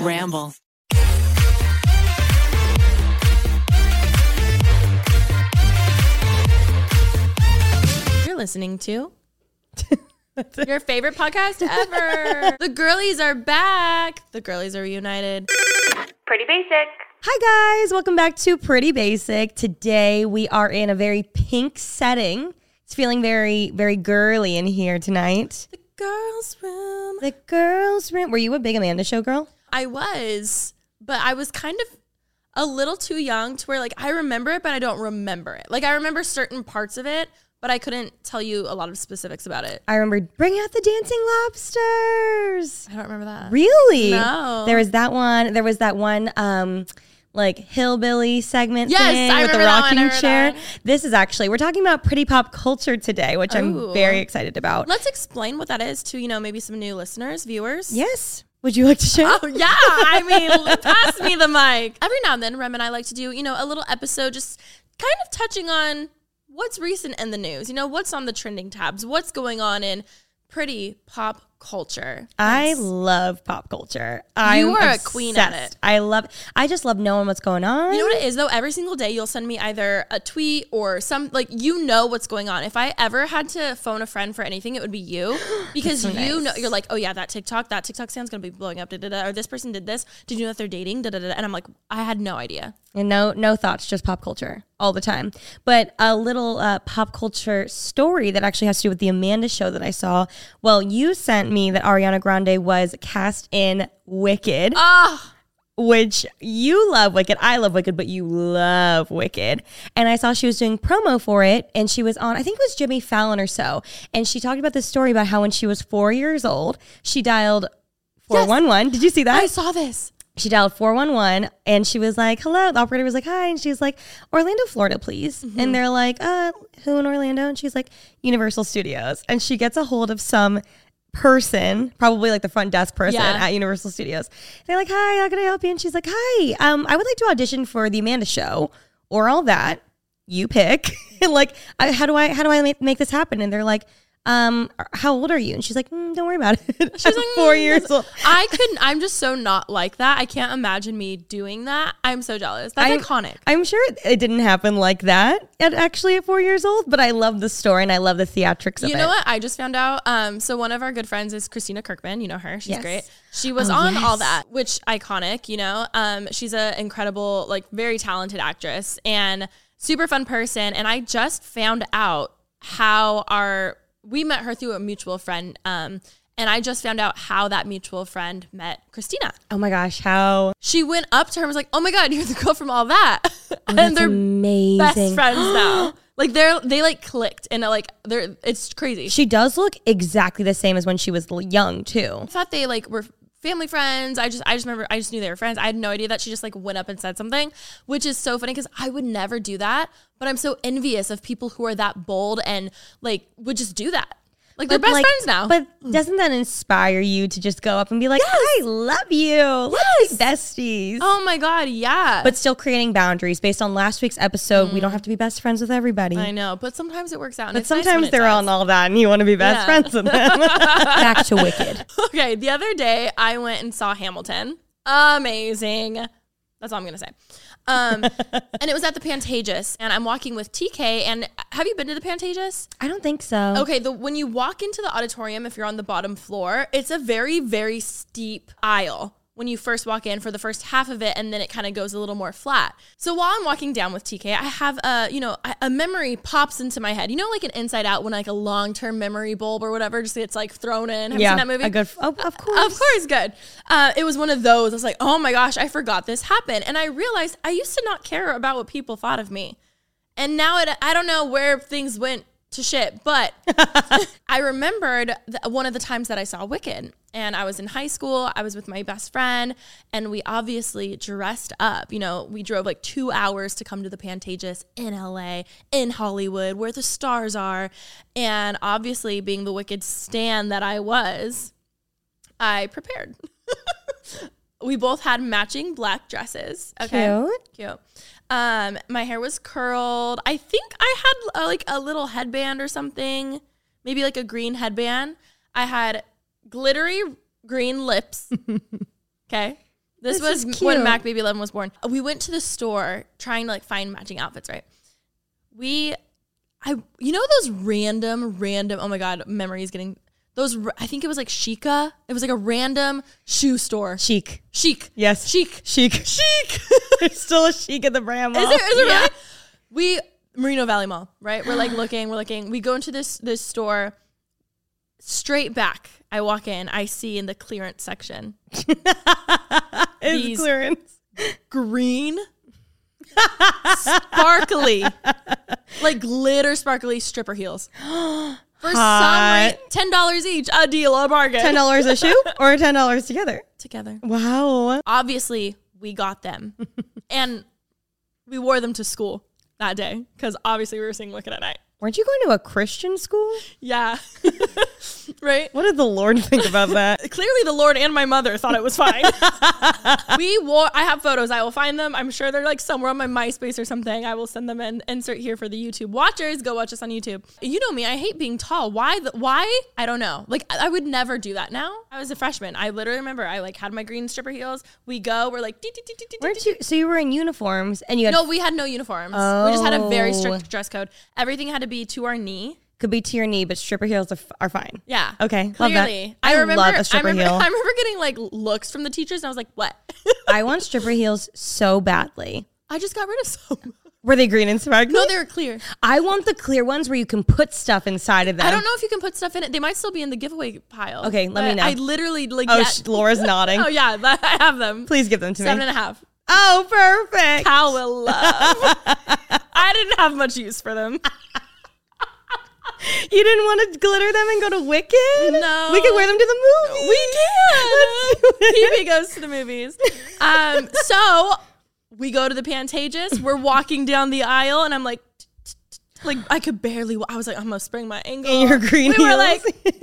Ramble. You're listening to your favorite podcast ever. the girlies are back. The girlies are reunited. Pretty basic. Hi, guys. Welcome back to Pretty Basic. Today we are in a very pink setting. It's feeling very, very girly in here tonight. The girls' room. The girls' room. Were you a big Amanda Show girl? I was, but I was kind of a little too young to where like I remember it, but I don't remember it. Like I remember certain parts of it, but I couldn't tell you a lot of specifics about it. I remember Bring Out the Dancing Lobsters. I don't remember that. Really? No. There was that one. There was that one. Um, like hillbilly segment Yes, thing I with the remember that one, I rocking chair. This is actually we're talking about pretty pop culture today, which I'm very excited about. Let's explain what that is to, you know, maybe some new listeners, viewers. yes. Would you like to share? Oh yeah, I mean, pass me the mic. Every now and then, Rem and I like to do, you know, a little episode, just kind of touching on what's recent in the news. You know, what's on the trending tabs, what's going on in pretty pop culture. I love pop culture. You I'm are a queen at it. I love. I just love knowing what's going on. You know what it is though? Every single day you'll send me either a tweet or some like you know what's going on. If I ever had to phone a friend for anything, it would be you because so you know you're like, oh yeah, that TikTok, that TikTok sound's gonna be blowing up, da, da, da, or this person did this. Did you know that they're dating? Da, da, da, da. And I'm like, I had no idea. And no, no thoughts, just pop culture all the time. But a little uh, pop culture story that actually has to do with the Amanda show that I saw. Well, you sent me that Ariana Grande was cast in Wicked. Ah. which you love Wicked. I love Wicked, but you love Wicked. And I saw she was doing promo for it, and she was on, I think it was Jimmy Fallon or so. And she talked about this story about how when she was four years old, she dialed 411. Did you see that? I saw this. she dialed 411 and she was like, hello. The operator was like, hi. And she was like, Orlando, Florida, please. Mm-hmm. And they're like, uh, who in Orlando? And she's like, Universal Studios. And she gets a hold of some person, probably like the front desk person Yeah. at Universal Studios. They're like, hi, how can I help you? And she's like, hi, um, I would like to audition for the Amanda show or all that. You pick. like, I, how do I, how do I make, make this happen? And they're like, um, how old are you? And she's like, mm, don't worry about it. She's like four "Mm, years old. I couldn't. I'm just so not like that. I can't imagine me doing that. I'm so jealous. That's I'm- iconic. I'm sure it- didn't happen like that at actually at four years old, but I love the story and I love the theatrics of You it. know what? I just found out. Um, so one of our good friends is Christina Kirkman. You know her. She's Yes. great. She was Oh, on all that, which iconic. You know, um, she's an incredible, like very talented actress and super fun person. And I just found out how our we met her through a mutual friend. Um, and I just found out how that mutual friend met Christina. Oh my gosh, how She went up to her and was like, "Oh my god, you're the girl from all that," and that's they're amazing. best friends now. Like they're they like clicked and like they're it's crazy. She does look exactly the same as when she was young too. I thought they like were family friends. I just I just remember I just knew they were friends. I had no idea that she just like went up and said something, which is so funny because I would never do that. But I'm so envious of people who are that bold and like would just do that. Like they're best like- friends now. But hmm. doesn't that inspire you to just go up and be like, I love you. Let's be besties. oh my god, yeah. But still creating boundaries based on last week's episode. We hmm. don't have to be best friends with everybody. I know, but sometimes it works out. And But it's nice sometimes they're does. on all that and you want to be best Yeah. friends with them. Back to Wicked. Okay, the other day I went and saw Hamilton. Amazing. That's all I'm gonna say. Um, and it was at the Pantages, and I'm walking with TK. And have you been to the Pantages? I don't think so. Okay, the when you walk into the auditorium, if you're on the bottom floor, it's a very very steep aisle. When you first walk in for the first half of it and then it kind of goes a little more flat. So while I'm walking down with TK, I have a, you know, a- memory pops into my head. You know like an inside out when like a long-term memory bulb or whatever just gets like thrown in. Have you seen that movie? a good. Oh, of course. Of course, good. Uh, it was one of those. I was like, oh my gosh, I forgot this happened. And I realized I used to not care about what people thought of me. And now it, I don't know where things went to shit, but I remembered th- one of the times that I saw Wicked. And I was in high school, I was with my best friend, and we obviously dressed up. You know, we drove like two hours to come to the Pantages in LA, in Hollywood, where the stars are. And obviously, being the Wicked stan that I was, I prepared. we both had matching black dresses. Okay. Cute. Cute. Um, my hair was curled. I think I had uh, like a little headband or something, maybe like a green headband. I had glittery green lips. okay. This, This was when. Mac Baby 11 was born. We went to the store trying to like find matching outfits, right? We, I, you know, those random, random, oh my God, memory is getting those, I think it was like Chica. It was like a random shoe store. Shiekh. Shiekh. Yes. Shiekh. Shiekh. Shiekh. There's still a Shiekh at the brand. Is there, is there Yeah. really? We Moreno Valley Mall, right? We're like looking, we're looking. We go into this this store. Straight back, I walk in. I see in the clearance section It's clearance. green, sparkly, like glitter sparkly stripper heels. For some Hot. reason, ten dollars each, a deal, a bargain. Ten dollars a shoe or ten dollars together. together. Wow. Obviously, we got them, and we wore them to school that day because obviously we were seeing Wicked at night. Weren't you going to a Christian school? Yeah. right? What did the Lord think about that? Clearly, the Lord and my mother thought it was fine. we wore, I have photos. I will find them. I'm sure they're like somewhere on my MySpace or something. I will send them and insert here for the YouTube watchers. Go watch us on YouTube. You know me, I hate being tall. Why? The, why? I don't know. Like, I I would never do that now. I was a freshman. I literally remember I like had my green stripper heels. We go, we're like, "Dee, dee, dee, dee, dee, Weren't you? So you were in uniforms and you had No, we had no uniforms. We just had a very Oh. strict dress code. Everything had to be to our knee. Could be to your knee, but stripper heels are, f- are fine. Yeah. Okay, love that. Clearly. I remember, love a stripper I remember, heel. I remember getting like looks from the teachers and I was like, what? I want stripper heels so badly. I just got rid of some. Were they green and sparkly? No, they were clear. I want the clear ones where you can put stuff inside of them. I don't know if you can put stuff in it. They might still be in the giveaway pile. Okay, let me know. I literally like Oh, sh- Laura's nodding. Oh yeah, I have them. Please give them to Seven me. and a half. Oh, perfect. Cal will love. I didn't have much use for them. You didn't want to glitter them and go to Wicked? No. We could wear them to the movie. We can. it. Phoebe goes to the movies. Um, so we go to the Pantages. We're walking down the aisle, and I'm like, like I could barely. I was like, I'm gonna sprain my ankle. In your green we were like, like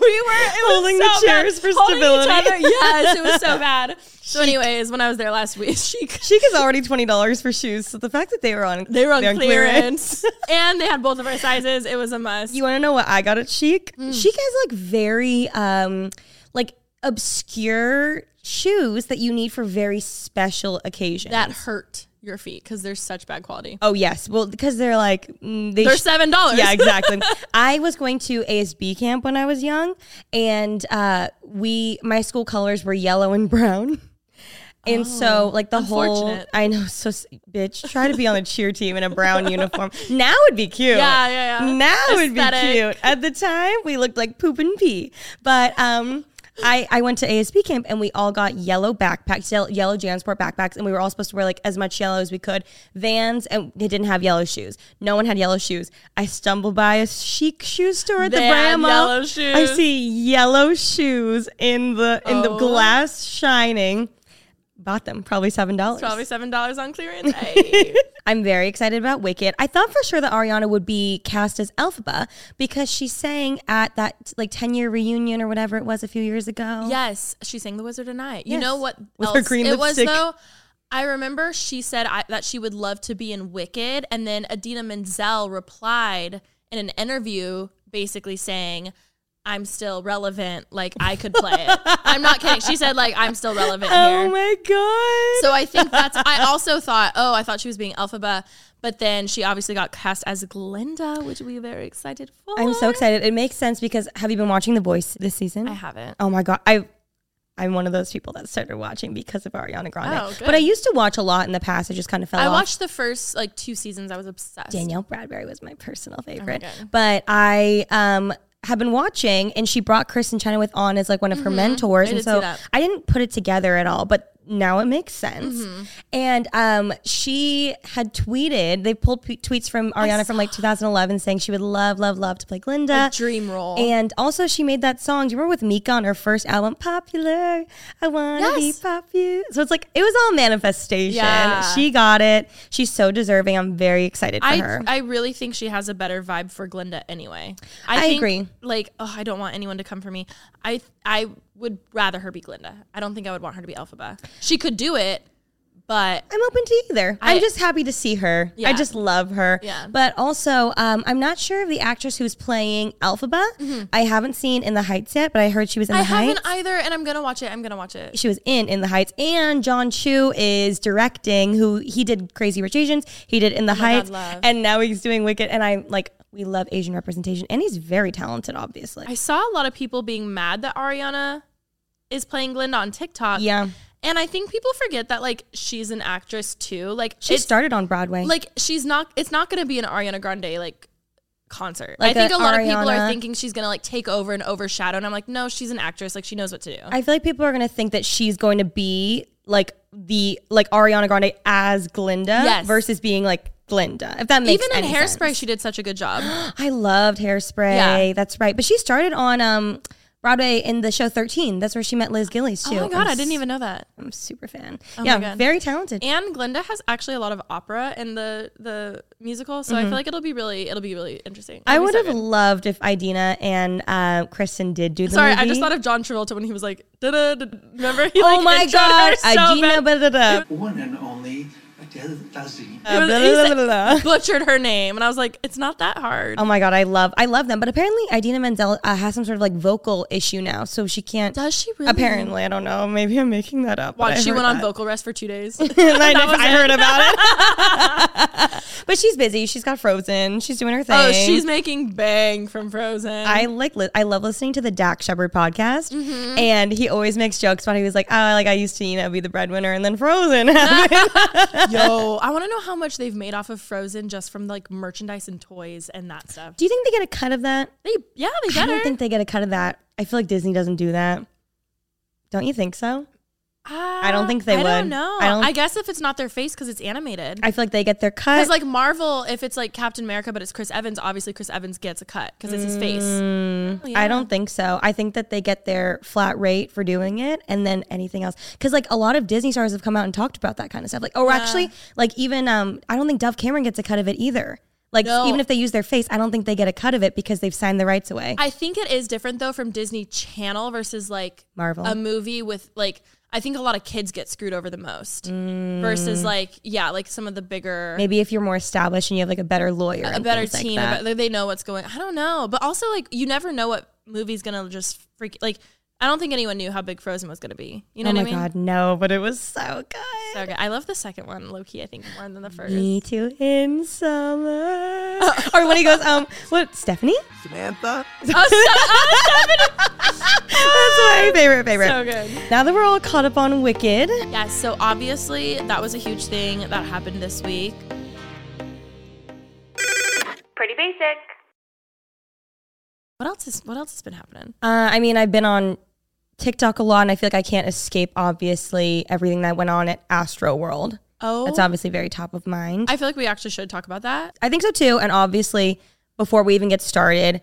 we were Holding the bad. chairs for Holding each stability. other. Yes, it was so bad. So, anyways, when I was there last week, she Shiekh is already twenty dollars for shoes, so the fact that they were on they were on they're clearance, and they had both of our sizes. It was a must. You want to know what I got at Shiekh? Mm. Shiekh has like very um like obscure shoes that you need for very special occasions. that hurt your feet because they're such bad quality. Oh yes, well because they're like mm, they They're sh- seven dollars. Yeah, exactly. I was going to ASB camp when I was young, and uh, we my school colors were yellow and brown. And so, like the whole. I know, so bitch, try to be on a cheer team in a brown uniform. Now would be cute. Yeah, yeah, yeah. Now would be cute. At the time, we looked like poop and pee. But um, I I went to ASB camp and we all got yellow backpacks, yellow, yellow JanSport backpacks, and we were all supposed to wear like as much yellow as we could. Vans, and they didn't have yellow shoes. No one had yellow shoes. I stumbled by a Shiekh shoe store at They the Mall. I see yellow shoes in the in the Oh. glass shining. Bought them, probably seven dollars. Probably seven dollars on clearance. Hey. I'm very excited about Wicked. I thought for sure that Ariana would be cast as Elphaba because she sang at that like 10 year reunion or whatever it was a few years ago. yes, she sang "The Wizard and I." You Yes. know what With her green it was lipstick. though? I remember she said I, that she would love to be in Wicked, and then Idina Menzel replied in an interview, basically saying. I'm still relevant. Like I could play it. I'm not kidding. She said like I'm still relevant here. Oh my god. So I think that's. I also thought, oh, I thought she was being Elphaba, but then she obviously got cast as Glinda, which we are very excited for. I'm so excited. It makes sense because have you been watching The Voice this season? I haven't. Oh my god. I I'm one of those people that started watching because of Ariana Grande. Oh, good. but I used to watch a lot in the past. I just kind of fell I off. watched the first like two seasons. I was obsessed. Danielle Bradbery was my personal favorite. God. But I um have been watching and she brought Chris and Kristin Chenoweth on as like one of her mm-hmm. mentors. I and did so that. I didn't put it together at all, but now it makes sense. Mm-hmm. And um she had tweeted, they pulled p- tweets from Ariana from like 2011 saying she would love, love, love to play Glinda. A dream role. And also, she made that song. Do you remember with Mika on her first album, "Popular"? I wanna be popular. So it's like it was all manifestation. Yeah. She got it. She's so deserving. I'm very excited for I, her. I really think she has a better vibe for Glinda anyway. I think, agree. Like, oh, I don't want anyone to come for me. I I would rather her be Glinda. I don't think I would want her to be Elphaba. She could do it, but I'm open to either. I, I- am just happy to see her. I just love her. Yeah. But also, um, I'm not sure of the actress who's playing Elphaba. I haven't seen In the Heights yet, but I heard she was in Mm-hmm. I the haven't either, and I'm gonna watch it. I'm gonna watch it. she was in In the Heights, and Jon Chu is directing. Who he did Crazy Rich Asians, he did In the Oh God, Heights, love. and now he's doing Wicked. And I'm like, we love Asian representation, and he's very talented, obviously. I saw a lot of people being mad that Ariana is playing Glinda on TikTok. yeah, and I think people forget that like she's an actress too. Like she started on Broadway. like she's not. It's not gonna be an Ariana Grande like concert. Like I think a a, lot of people are thinking she's gonna like take over and overshadow. And I'm like, no, she's an actress. Like she knows what to do. I feel like people are gonna think that she's going to be like the like Ariana Grande as Glinda Yes. versus being like Glinda. If that makes Even in any Hairspray, sense. she did such a good job. I loved Hairspray. Yeah. That's right. But she started on um Broadway in the show 13. That's where she met Liz Gillies too. oh my god, I'm I didn't even know that. I'm super fan. my yeah, God. very talented. And Glinda has actually a lot of opera in the the musical, so I feel like it'll be really it'll be really interesting. Mm-hmm. I It'll be would so have good. loved if Idina and uh, Kristin did do the Sorry, movie. I just thought of John Travolta when he was like, da-da, remember? He, Oh like, my introed god, her so Idina, one and only He blah, blah, blah, butchered her name, and I was like, it's not that hard. Oh my god, I love I love them. But apparently Idina Menzel uh, has some sort of like vocal issue now, so she can't. Does she really? Apparently, I don't know. Maybe I'm making that up. Watch, she went on vocal rest for two days. I, I heard about it. But she's busy. She's got Frozen. She's doing her thing. oh, she's making bang from Frozen. I like li- I love listening to the Dax Shepard podcast, Mm-hmm. and he always makes jokes about. He was like, "Oh, like I used to, you know, be the breadwinner, and then Frozen." Yo, I want to know how much they've made off of Frozen just from like merchandise and toys and that stuff. do you think they get a cut of that? They, yeah, they I don't think they get a cut of that. I feel like Disney doesn't do that. Don't you think so? I don't think they would. I would. don't know. I don't- I guess if it's not their face because it's animated. I feel like they get their cut. Because like Marvel, if it's like Captain America, but it's Chris Evans, obviously Chris Evans gets a cut because it's his face. Mm, yeah. I don't think so. I think that they get their flat rate for doing it and then anything else. Because like a lot of Disney stars have come out and talked about that kind of stuff. Like, oh, Yeah. actually, like even um, I don't think Dove Cameron gets a cut of it either. Like No. even if they use their face, I don't think they get a cut of it because they've signed the rights away. I think it is different though from Disney Channel versus like Marvel. a movie with like I think a lot of kids get screwed over the most versus like yeah like some of the bigger Mm. Maybe if you're more established and you have like a better lawyer, a better things like team a bet- they know what's going I don't know but also like you never know what movie's gonna just freak like I don't think anyone knew how big Frozen was gonna be you know oh what I mean Oh my god, no! But it was so good. so good I love the second one low key I think more than the first Me too in summer. or when he goes, um, what Stephanie? Samantha? Oh, That's my favorite favorite. so good Now that we're all caught up on Wicked, Yes, so obviously that was a huge thing that happened this week. Pretty basic. What else is what else has been happening? Uh, I mean, I've been on TikTok a lot, and I feel like I can't escape, obviously, everything that went on at Astroworld. Oh, That's obviously very top of mind. I, I feel like we actually should talk about that. I think so too. And obviously, before we even get started,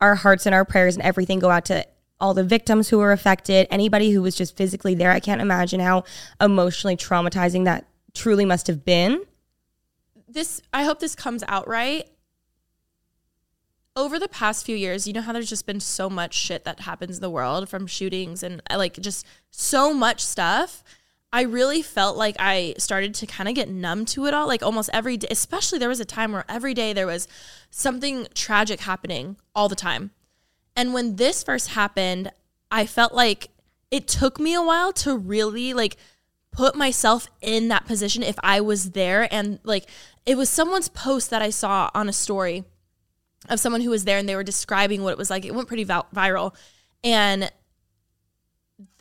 our hearts and our prayers and everything go out to all the victims who were affected, anybody who was just physically there. I can't imagine how emotionally traumatizing that truly must have been. This I hope this comes out right. Over the past few years, you know how there's just been so much shit that happens in the world from shootings and uh, like just so much stuff. I really felt like I started to kind of get numb to it all. Like almost every day, especially there was a time where every day there was something tragic happening all the time. And when this first happened, I felt like it took me a while to really like put myself in that position if I was there and like it was someone's post that I saw on a story of someone who was there and they were describing what it was like. It went pretty viral and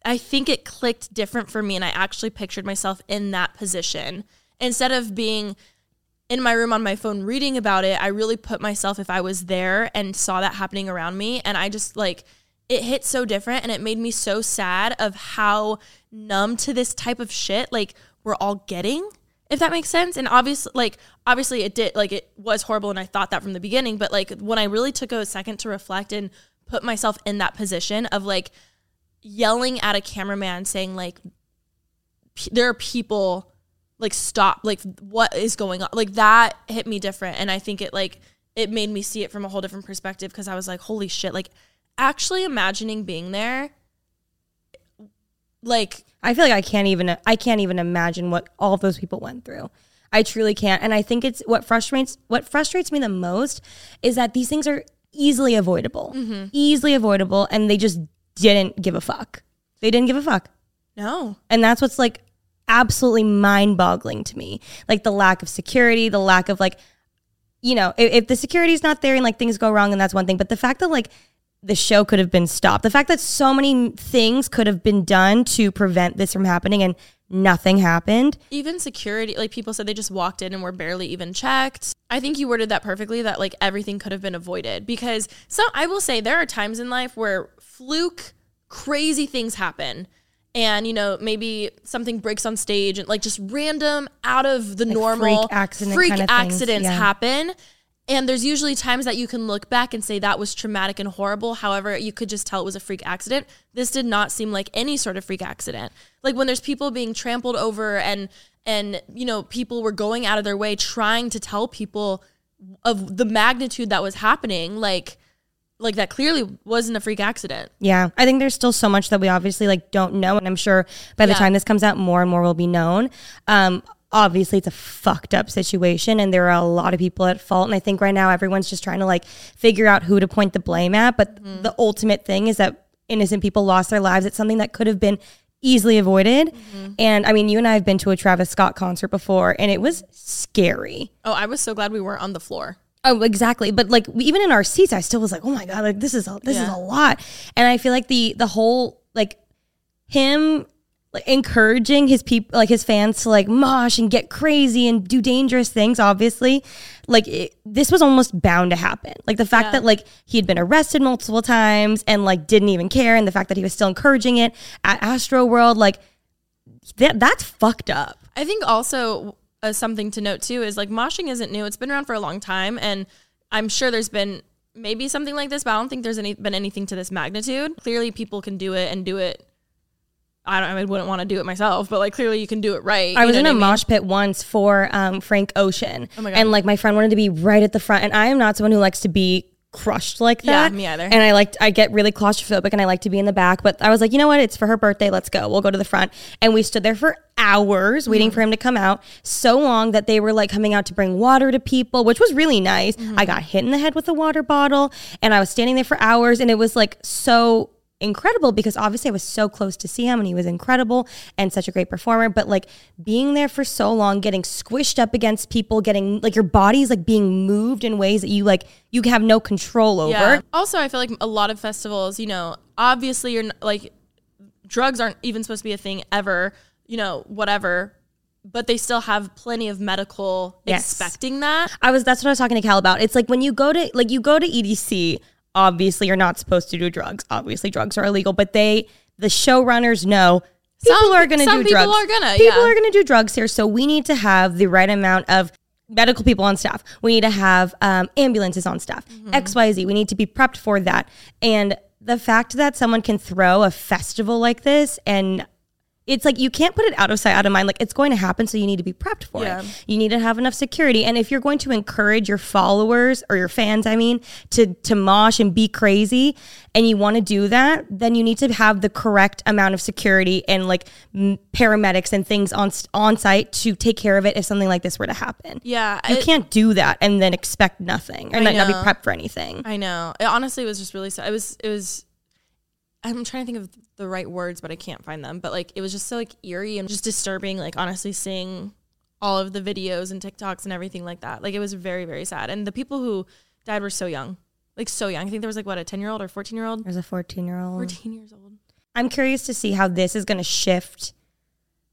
I think it clicked different for me and I actually pictured myself in that position instead of being in my room on my phone reading about it. I really put myself if I was there and saw that happening around me and I just like it hit so different and it made me so sad of how numb to this type of shit like we're all getting if that makes sense. And obviously like obviously it did like it was horrible and i thought that from the beginning but like when i really took a second to reflect and put myself in that position of like yelling at a cameraman saying like there are people like stop like what is going on? Like that hit me different. And i think it like it made me see it from a whole different perspective because i was like holy shit. Like actually imagining being there like I feel like I can't even I can't even imagine what all of those people went through. I truly can't. And I think it's what frustrates what frustrates me the most is that these things are easily avoidable. Mm-hmm. Easily avoidable and they just didn't give a fuck. They didn't give a fuck. no And that's what's like absolutely mind boggling to me. Like the lack of security, the lack of like, you know, if, if the security is not there and like things go wrong, then that's one thing. But the fact that like the show could have been stopped, the fact that so many things could have been done to prevent this from happening and nothing happened. even security like people said they just walked in and were barely even checked i think you worded that perfectly that like everything could have been avoided because so i will say there are times in life where fluke crazy things happen and you know maybe something breaks on stage and like just random out of the normal freak accident freak accidents yeah. happen and there's usually times that you can look back and say that was traumatic and horrible. However, you could just tell it was a freak accident. This did not seem like any sort of freak accident. Like when there's people being trampled over and and you know people were going out of their way trying to tell people of the magnitude that was happening like like that clearly wasn't a freak accident. Yeah, I think there's still so much that we obviously like don't know, and I'm sure by the Yeah. time this comes out, more and more will be known. Um, obviously, it's a fucked up situation, and there are a lot of people at fault. And I think right now everyone's just trying to like figure out who to point the blame at. But Mm-hmm. the ultimate thing is that innocent people lost their lives. It's something that could have been easily avoided. Mm-hmm. And I mean, you and I have been to a Travis Scott concert before, and it was scary. Oh, I was so glad we weren't on the floor. Oh, exactly. But like even in our seats, I still was like, oh my god, like this is a, this is a lot. And I feel like the the whole like him like encouraging his people like his fans to like mosh and get crazy and do dangerous things obviously like it, this was almost bound to happen like the fact Yeah. that like he had been arrested multiple times and like didn't even care and the fact that he was still encouraging it at Astroworld like that that's fucked up I think also uh, something to note too is like moshing isn't new. It's been around for a long time, and I'm sure there's been maybe something like this, but I don't think there's any been anything to this magnitude. Clearly, people can do it and do it. I don't. I wouldn't want to do it myself, but like clearly, you can do it right. I was in a mean? mosh pit once for um, Frank Ocean. Oh my God. And like my friend wanted to be right at the front. And I am not someone who likes to be crushed like that. Yeah, me either. And I like I get really claustrophobic and I like to be in the back. But I was like, you know what? It's for her birthday. Let's go. We'll go to the front. And we stood there for hours waiting Mm-hmm. for him to come out. So long that they were like coming out to bring water to people, which was really nice. Mm-hmm. I got hit in the head with a water bottle and I was standing there for hours and it was like so incredible because obviously I was so close to see him and he was incredible and such a great performer. But like being there for so long, getting squished up against people, getting like your body's like being moved in ways that you like you have no control over. Yeah. Also, I feel like a lot of festivals, you know, obviously you're like drugs aren't even supposed to be a thing ever, you know, whatever, but they still have plenty of medical Yes. expecting that. I was that's what I was talking to Cal about. It's like when you go to like you go to EDC, obviously you're not supposed to do drugs. Obviously drugs are illegal, but they the showrunners know people Some- are going to do people drugs. are gonna, people yeah. are going to do drugs here, so we need to have the right amount of medical people on staff. We need to have um, ambulances on staff. Mm-hmm. X Y Z. We need to be prepped for that. And the fact that someone can throw a festival like this and it's like you can't put it out of sight, out of mind. Like it's going to happen, so you need to be prepped for Yeah. it. You need to have enough security. And if you're going to encourage your followers or your fans, I mean, to to mosh and be crazy, and you want to do that, then you need to have the correct amount of security and like m- paramedics and things on on site to take care of it if something like this were to happen. Yeah. You it- can't do that and then expect nothing or not, not be prepped for anything. I know. It honestly was just really sad. It was it was I'm trying to think of the right words, but I can't find them. But like it was just so like eerie and just disturbing, like honestly seeing all of the videos and TikToks and everything like that. Like it was very, very sad. And the people who died were so young. Like so young. I think there was like what, a ten year old or fourteen year old? There's a 14 year old. Fourteen years old. I'm curious to see how this is going to shift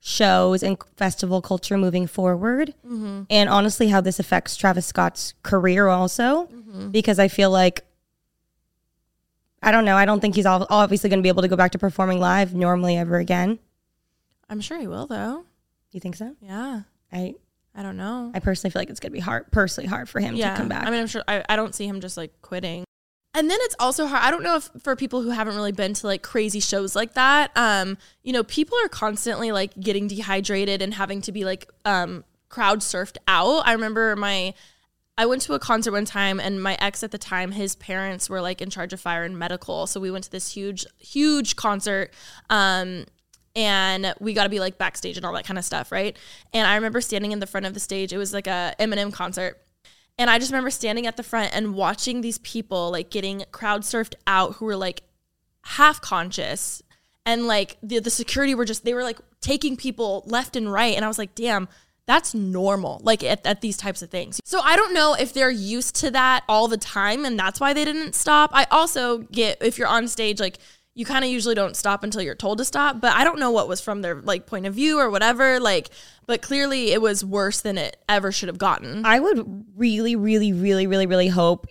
shows and festival culture moving forward. Mm-hmm. And honestly, how this affects Travis Scott's career also, mm-hmm. because I feel like, I don't know, I don't think he's ob- obviously going to be able to go back to performing live normally ever again. I'm sure he will though. You think so? Yeah. I, I don't know. I personally feel like it's going to be hard, personally hard for him yeah. to come back. I mean, I'm sure. I, I don't see him just like quitting. And then it's also hard. I don't know if for people who haven't really been to like crazy shows like that, um, you know, people are constantly like getting dehydrated and having to be like um crowd surfed out. I remember my I went to a concert one time and my ex at the time, his parents were like in charge of fire and medical. So we went to this huge, huge concert. Um, and we got to be like backstage and all that kind of stuff, right? And I remember standing in the front of the stage. It was like a Eminem concert. And I just remember standing at the front and watching these people like getting crowd surfed out who were like half conscious. And like the, the security were just, they were like taking people left and right. And I was like, damn, that's normal, like at, at these types of things. So I don't know if they're used to that all the time and that's why they didn't stop. I also get if you're on stage, like you kind of usually don't stop until you're told to stop. But I don't know what was from their like point of view or whatever. Like, but clearly it was worse than it ever should have gotten. I would really, really, really, really, really hope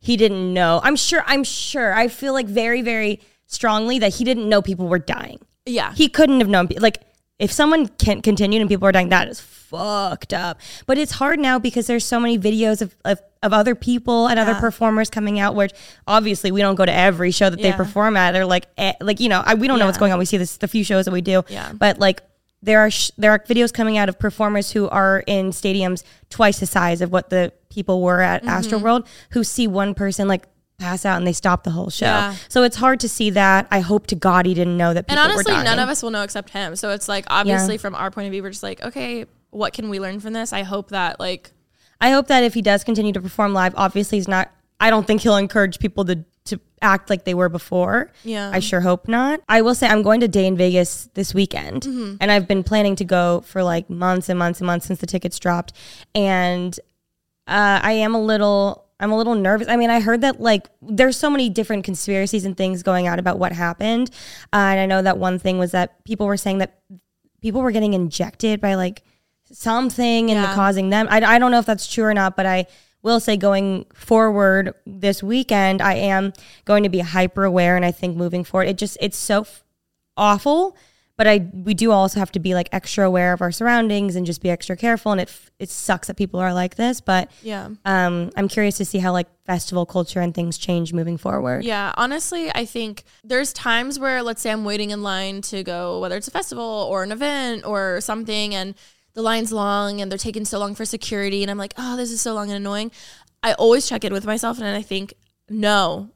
he didn't know. I'm sure, I'm sure. I feel like very, very strongly that he didn't know people were dying. yeah. He couldn't have known. Like, if someone can't continue and people are dying, that is fucked up. But it's hard now because there's so many videos of, of, of other people and other performers coming out, which obviously we don't go to every show that they perform at. Or like, eh, like you know, I, we don't know what's going on. We see this the few shows that we do, Yeah. but like there are sh- there are videos coming out of performers who are in stadiums twice the size of what the people were at Mm-hmm. Astroworld who see one person like pass out and they stop the whole show. Yeah. So it's hard to see that. I hope to God he didn't know that And honestly, were dying. none of us will know except him. So it's like obviously from our point of view, we're just like, okay, what can we learn from this? I hope that like I hope that if he does continue to perform live, obviously he's not. I don't think he'll encourage people to to act like they were before. Yeah. I sure hope not. I will say I'm going to Day N Vegas this weekend, Mm-hmm. and I've been planning to go for like months and months and months since the tickets dropped, and uh, I am a little. I'm a little nervous. I mean, I heard that like there's so many different conspiracies and things going out about what happened, uh, and I know that one thing was that people were saying that people were getting injected by like something and Yeah. causing them. I, I don't know if that's true or not, but I will say going forward this weekend, I am going to be hyper aware. And I think moving forward, it just, it's so f- awful. But I, we do also have to be like extra aware of our surroundings and just be extra careful. And it, it sucks that people are like this, but yeah. um, I'm curious to see how like festival culture and things change moving forward. Yeah, honestly, I think there's times where, let's say, I'm waiting in line to go, whether it's a festival or an event or something, and the line's long and they're taking so long for security, and I'm like, oh, this is so long and annoying. I always check in with myself, and I think, no,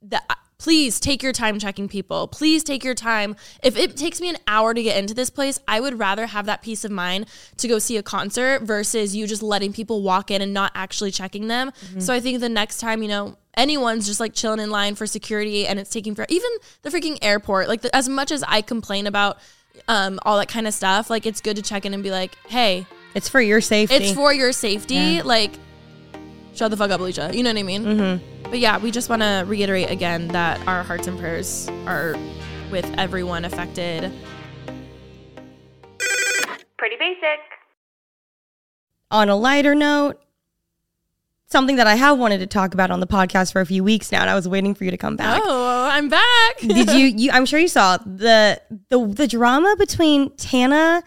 that please take your time checking people. Please take your time. If it takes me an hour to get into this place, I would rather have that peace of mind to go see a concert versus you just letting people walk in and not actually checking them. So I think the next time, you know, anyone's just like chilling in line for security and it's taking for even the freaking airport, like the, as much as I complain about um, all that kind of stuff, like it's good to check in and be like, hey, It's for your safety. it's for your safety. Like, shut the fuck up, Alisha. You know what I mean? Mm-hmm. But yeah, we just want to reiterate again that our hearts and prayers are with everyone affected. Pretty basic. on a lighter note, something that I have wanted to talk about on the podcast for a few weeks now, and I was waiting for you to come back. Oh, I'm back. Did you, you? I'm sure you saw the the the drama between Tana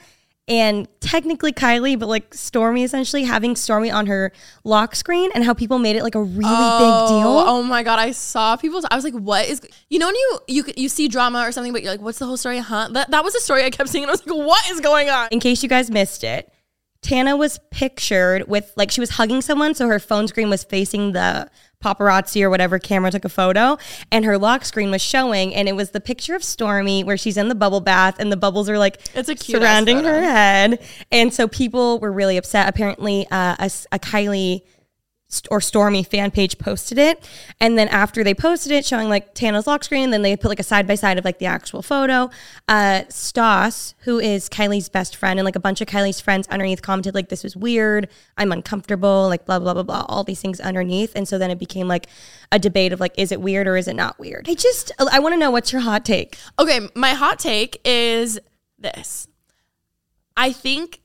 and technically Kylie, but like Stormi essentially having Stormi on her lock screen, and how people made it like a really big oh, deal. Oh my god, I saw people. I was like, "What is?" You know when you you you see drama or something, but you're like, "What's the whole story?" Huh? That that was a story I kept seeing, and I was like, "What is going on?" In case you guys missed it, Tana was pictured with like she was hugging someone, so her phone screen was facing the paparazzi or whatever camera took a photo, and her lock screen was showing, and it was the picture of Stormi where she's in the bubble bath, and the bubbles are like It's a surrounding her head, and so people were really upset. Apparently, uh, a, a Kylie or Stormi fan page posted it. And then after they posted it, showing like Tana's lock screen, then they put like a side by side of like the actual photo. Uh, Stoss, who is Kylie's best friend, and like a bunch of Kylie's friends underneath commented like, "This was weird. I'm uncomfortable." Like blah blah blah blah. All these things underneath, and so then it became like a debate of like, is it weird or is it not weird? I just I want to know what's your hot take. Okay, my hot take is this. I think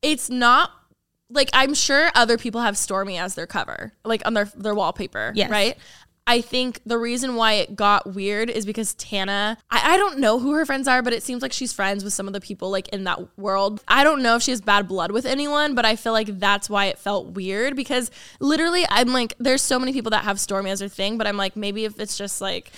it's not like I'm sure other people have Stormi as their cover, like on their their wallpaper, Yes. right? I think the reason why it got weird is because Tana, I, I don't know who her friends are, but it seems like she's friends with some of the people like in that world. I don't know if she has bad blood with anyone, but I feel like that's why it felt weird because literally I'm like, there's so many people that have Stormi as their thing, but I'm like, maybe if it's just like,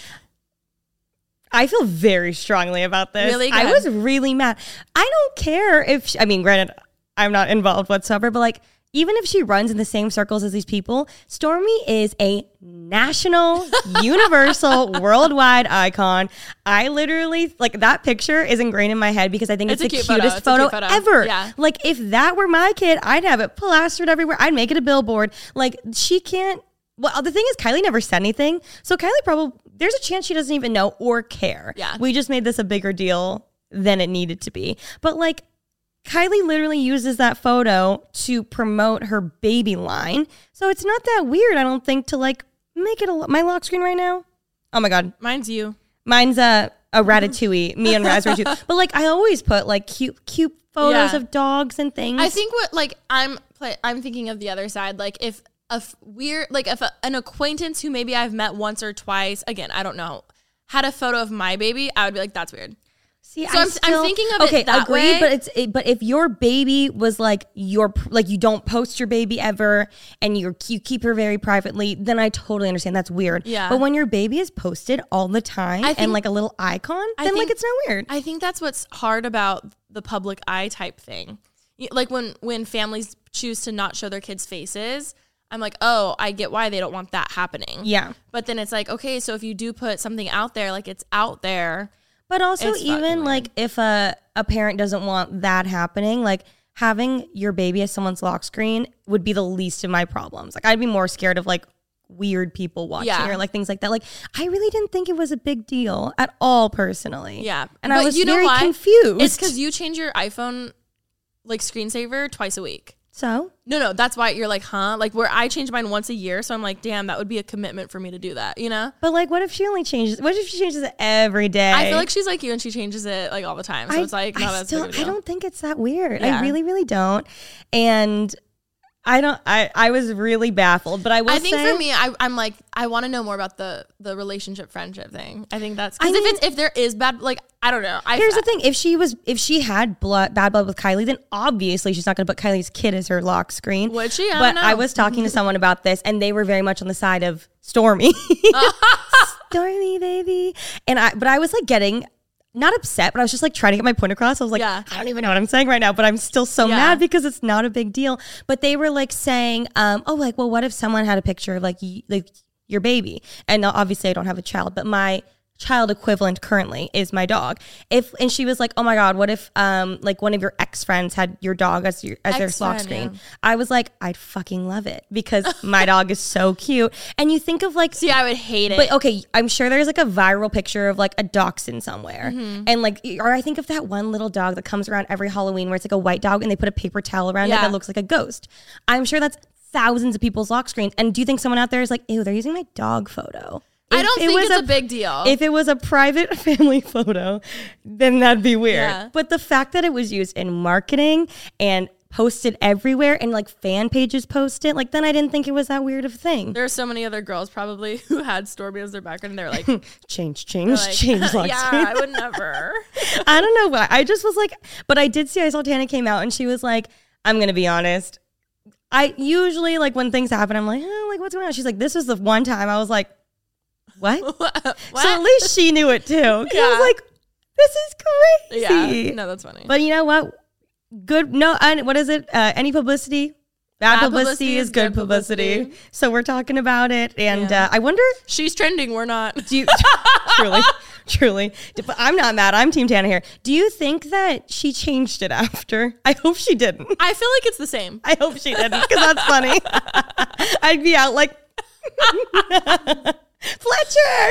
I feel very strongly about this. Really? I was really mad. I don't care if she, I mean, granted, I'm not involved whatsoever, but like even if she runs in the same circles as these people, Stormi is a national, universal, worldwide icon. I literally like that picture is ingrained in my head because I think it's, It's the cute cutest photo, cute photo. ever. Yeah. Like if that were my kid, I'd have it plastered everywhere. I'd make it a billboard. Like she can't. Well, the thing is, Kylie never said anything, so Kylie probably there's a chance she doesn't even know or care. Yeah. we just made this a bigger deal than it needed to be. But like, Kylie literally uses that photo to promote her baby line, so it's not that weird. I don't think to like make it a my lock screen right now. Oh my god, mine's you. Mine's a a ratatouille, me and raspberry too. But like I always put like cute cute photos Yeah. of dogs and things. I think what like I'm play, I'm thinking of the other side. Like if a f- weird like if a, an acquaintance who maybe I've met once or twice, again I don't know, had a photo of my baby, I would be like, that's weird. See, So I'm- I'm thinking of it okay, that agreed, way. but it's it, but if your baby was like your like you don't post your baby ever and you you keep her very privately, then I totally understand that's weird. Yeah. But when your baby is posted all the time I and like a little icon, I then like it's not weird. I think that's what's hard about the public eye type thing. Like when when families choose to not show their kids' faces, I'm like, oh, I get why they don't want that happening. yeah. But then it's like, okay, so if you do put something out there, like it's out there. But also, even like if a, a parent doesn't want that happening, like having your baby as someone's lock screen would be the least of my problems. Like I'd be more scared of like weird people watching Yeah. or like things like that. Like I really didn't think it was a big deal at all personally. Yeah. And I was you know very why? confused. It's because you change your iPhone like screensaver twice a week. So No, no, that's why you're like, huh? Like where I change mine once a year, so I'm like, damn, that would be a commitment for me to do that, you know? but like what if she only changes what if she changes it every day? I feel like she's like you and she changes it like all the time. So I, it's like, no, I that's still big of a I don't think it's that weird. Yeah. I really, really don't. And I don't I, I was really baffled. But I was. I think say for me, I, I'm like, I want to know more about the the relationship friendship thing. I think that's I because if mean- it's if there is bad, like I don't know. I, Here's the thing: if she was, if she had blood, bad blood with Kylie, then obviously she's not going to put Kylie's kid as her lock screen. Would she? I but don't know. I was talking to someone about this, and they were very much on the side of Stormi, Stormi baby. And I, but I was like getting not upset, but I was just like trying to get my point across. I was like, Yeah. I don't even know what I'm saying right now, but I'm still so Yeah. mad because it's not a big deal. But they were like saying, um, oh, like, well, what if someone had a picture of like y- like your baby? And obviously, I don't have a child, but my child equivalent currently is my dog. If and she was like, "Oh my god, what if um like one of your ex friends had your dog as your as their lock screen?" yeah. I was like, "I'd fucking love it because my dog is so cute." And you think of like see, I would hate it. but okay, I'm sure there's like a viral picture of like a dachshund somewhere. Mm-hmm. And like, or I think of that one little dog that comes around every Halloween where it's like a white dog and they put a paper towel around it that looks like a ghost. I'm sure that's thousands of people's lock screens. And do you think someone out there is like, ew, they're using my dog photo? I don't it think was it's a, big deal. If it was a private family photo, then that'd be weird. Yeah. But the fact that it was used in marketing and posted everywhere and like fan pages post it, like then I didn't think it was that weird of a thing. there are so many other girls probably who had Stormi as their background. and They're like, Change, change, like change. lock yeah. I would never. I don't know why. I just was like, but I did see I saw Tana came out and she was like, I'm gonna be honest. I usually like when things happen, I'm like, oh, like what's going on? She's like, this was the one time I was like, what? So at least she knew it too. 'Cause I Yeah. was like, this is crazy. yeah, no, that's funny. But you know what? Good. No. And what is it? Uh, any publicity Bad, Bad publicity, publicity is good publicity. publicity. So we're talking about it, and Yeah. uh, I wonder. She's trending. We're not. Do you truly, truly? But I'm not mad. I'm Team Tana here. Do you think that she changed it after? I hope she didn't. I feel like it's the same. I hope she didn't because that's funny. I'd be out like Fletcher.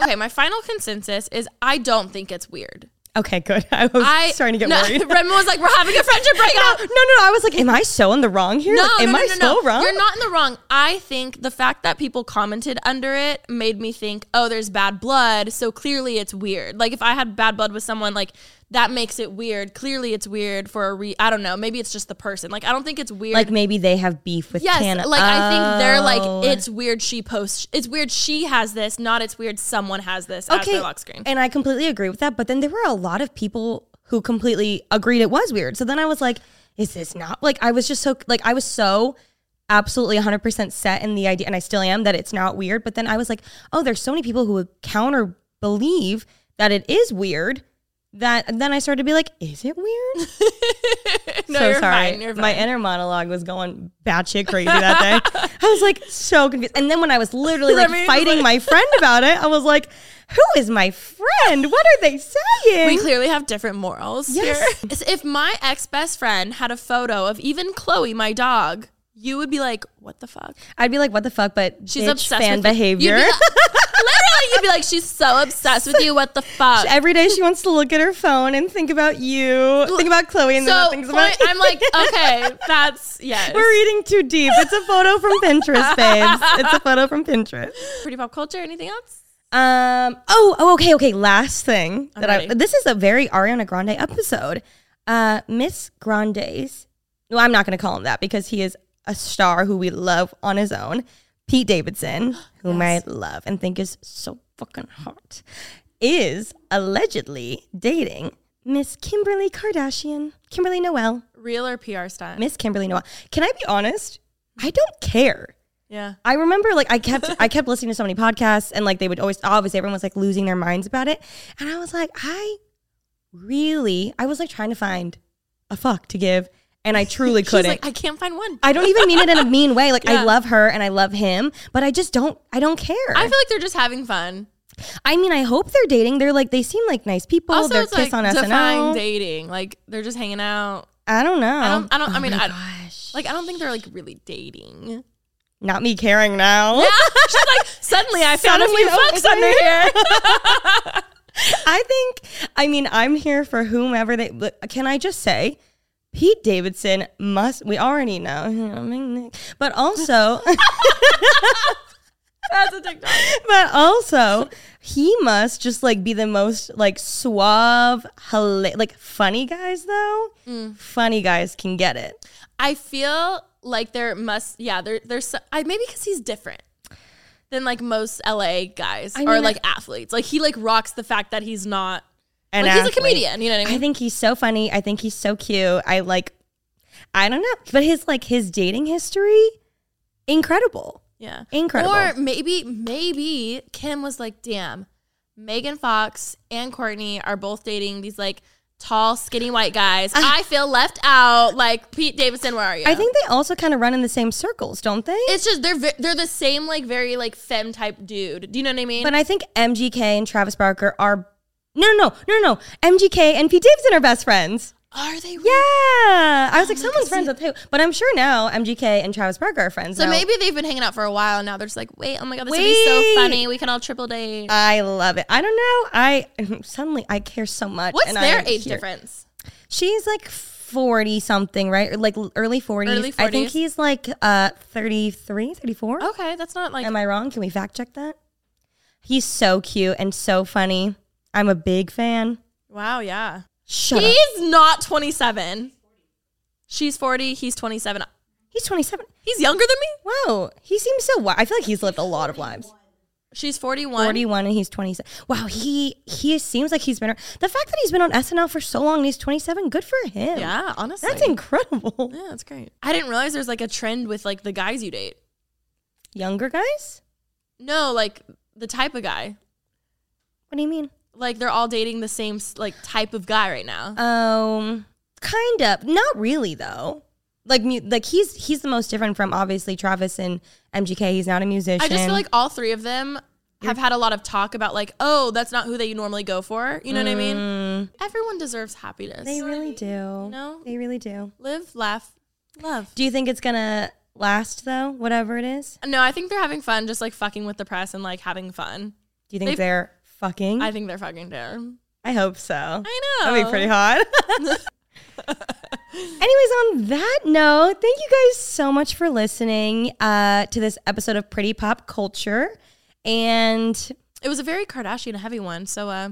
Okay, my final consensus is I don't think it's weird. okay, good. I was I starting to get no, worried. Remi was like, "We're having a friendship no, breakup." no, no. No. I was like, am I so in the wrong here? No, Like, am no, no, I no, so no. wrong? You're not in the wrong. I think the fact that people commented under it made me think, oh, there's bad blood, so clearly it's weird. Like if I had bad blood with someone, like that makes it weird. Clearly it's weird for a re. I don't know. Maybe it's just the person. Like I don't think it's weird. Like maybe they have beef with Yes, Tana. like I think they're Oh. like it's weird she posts. It's weird she has this, not it's weird someone has this as their lock screen. And I completely agree with that. But then there were a lot of people who completely agreed it was weird. So then I was like, is this not like I was just so like I was so absolutely 100% set in the idea and I still am that it's not weird. But then I was like, oh, there's so many people who would counter believe that it is weird. That and then I started to be like, is it weird? no, so you're sorry. fine. You're fine. My inner monologue was going batshit crazy that day. I was like so confused. And then when I was literally like fighting like- my friend about it, I was like, who is my friend? What are they saying? We clearly have different morals Yes. here. If my ex best friend had a photo of even Chloe, my dog, you would be like, "What the fuck?" I'd be like, what the fuck? But She's obsessed fan with you. behavior. You'd be like- literally, you'd be like, "She's so obsessed with you. What the fuck?" Every day she wants to look at her phone and think about you, think about Chloe, and then so thinks point- about I'm like, okay, that's yes. We're reading too deep. It's a photo from Pinterest, babes. It's a photo from Pinterest. pretty pop culture. Anything else? Um. Oh. Oh. Okay. Okay. Last thing that I. This is a very Ariana Grande episode. Uh, Miss Grande's. Well, I'm not going to call him that because he is a star who we love on his own. Pete Davidson, whom I love and think is so fucking hot, is allegedly dating Miss Kimberly Kardashian, Kimberly Noel, Real or PR stunt? Miss Kimberly Noel. Can I be honest? I don't care. Yeah. I remember like I kept I kept listening to so many podcasts and like they would always obviously everyone was like losing their minds about it. And I was like, I really I was like trying to find a fuck to give and I truly couldn't. like, I can't find one. I don't even mean it in a mean way. Like I love her and I love him, but I just don't I don't care. I feel like they're just having fun. I mean, I hope they're dating. They're like they seem like nice people. Also, they're it's kiss like on SNL. dating. Like they're just hanging out. I don't know. I don't. I don't. I Oh mean, my I, gosh. like I don't think they're like really dating. not me caring now. Yeah. She's like, suddenly I found a Suddenly, few oh, fucks under here. I think, I mean, I'm here for whomever they. But can I just say, Pete Davidson must. We already know, but also, That's a TikTok. but also, he must just like be the most like suave, hila- like funny guys though. Mm. Funny guys can get it. I feel like there must, yeah, there, there's I, maybe because he's different than like most LA guys I or mean, like athletes. Like he like rocks the fact that he's not. An like he's a comedian. You know what I mean? I think he's so funny. I think he's so cute. I like. I don't know, but his like his dating history, incredible. yeah, Incredible. Or maybe maybe Kim was like, damn, Megan Fox and Kourtney are both dating these like tall, skinny white guys. I feel left out. Like Pete Davidson, where are you? I think they also kind of run in the same circles, don't they? it's just they're ve- they're the same like very like femme type dude. Do you know what I mean? But I think MGK and Travis Barker are no, no, no, no, no. MGK and Pete Davidson are best friends. are they? Yeah, I was like, someone's friends with who? But I'm sure now MGK and Travis Barker are friends. So now. maybe they've been hanging out for a while and now they're just like, wait, oh my god, this would be so funny. We can all triple date. I love it. I don't know. I suddenly I care so much. What's their am age here. difference? She's like forty something, right? Or like early forties. Early I think he's like uh 33, 34. Okay, that's not like Am I wrong? Can we fact check that? He's so cute and so funny. I'm a big fan. wow, yeah. Shut up. He's not 27. She's 40, he's 27. He's 27. He's younger than me? Wow, he seems so. Wi- I feel like he's lived a lot of lives. She's 41. 41 and he's 27. Wow, he he seems like he's been. The fact that he's been on SNL for so long and he's 27, good for him. Yeah, honestly. that's incredible. Yeah, that's great. I didn't realize there's like a trend with like the guys you date. Younger guys? No, like the type of guy. What do you mean? Like they're all dating the same like type of guy right now. Um, kind of. Not really though. like mu- like he's he's the most different from obviously Travis and MGK. He's not a musician. I just feel like all three of them have had a lot of talk about like, oh, that's not who they normally go for. You know what I mean? Everyone deserves happiness. Mm. they really do. know? They really do. live, laugh, love. Do you think it's gonna last though? Whatever it is. No, I think they're having fun, just like fucking with the press and like having fun. Do you think They've- they're fucking? I think they're fucking there. I hope so. I know. That'd be pretty hot. Anyways, on that note, thank you guys so much for listening uh, to this episode of Pretty Pop Culture. And It was a very Kardashian heavy one, so uh,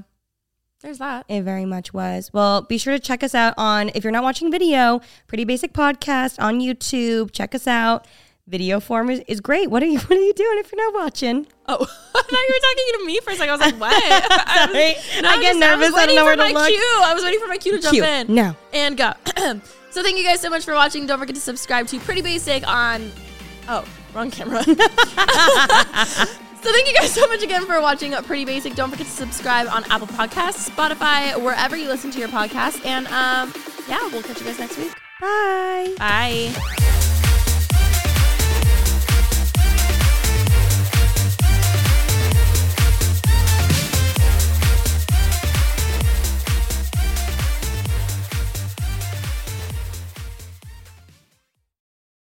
there's that. it very much was. Well, be sure to check us out on, if you're not watching video, Pretty Basic Podcast on YouTube. Check us out. Video form is, is great. What are you What are you doing if you're not watching? Oh, I thought you were talking to me for a second. I was like, what? I was- Sorry. no, I get just- nervous. was I don't know where to my look. Cue. I was waiting for my cue to jump Cue. in. Now. And go. so thank you guys so much for watching. Don't forget to subscribe to Pretty Basic on. Oh, wrong camera. so thank you guys so much again for watching Pretty Basic. Don't forget to subscribe on Apple Podcasts, Spotify, wherever you listen to your podcast. And um, yeah, we'll catch you guys next week. Bye. Bye.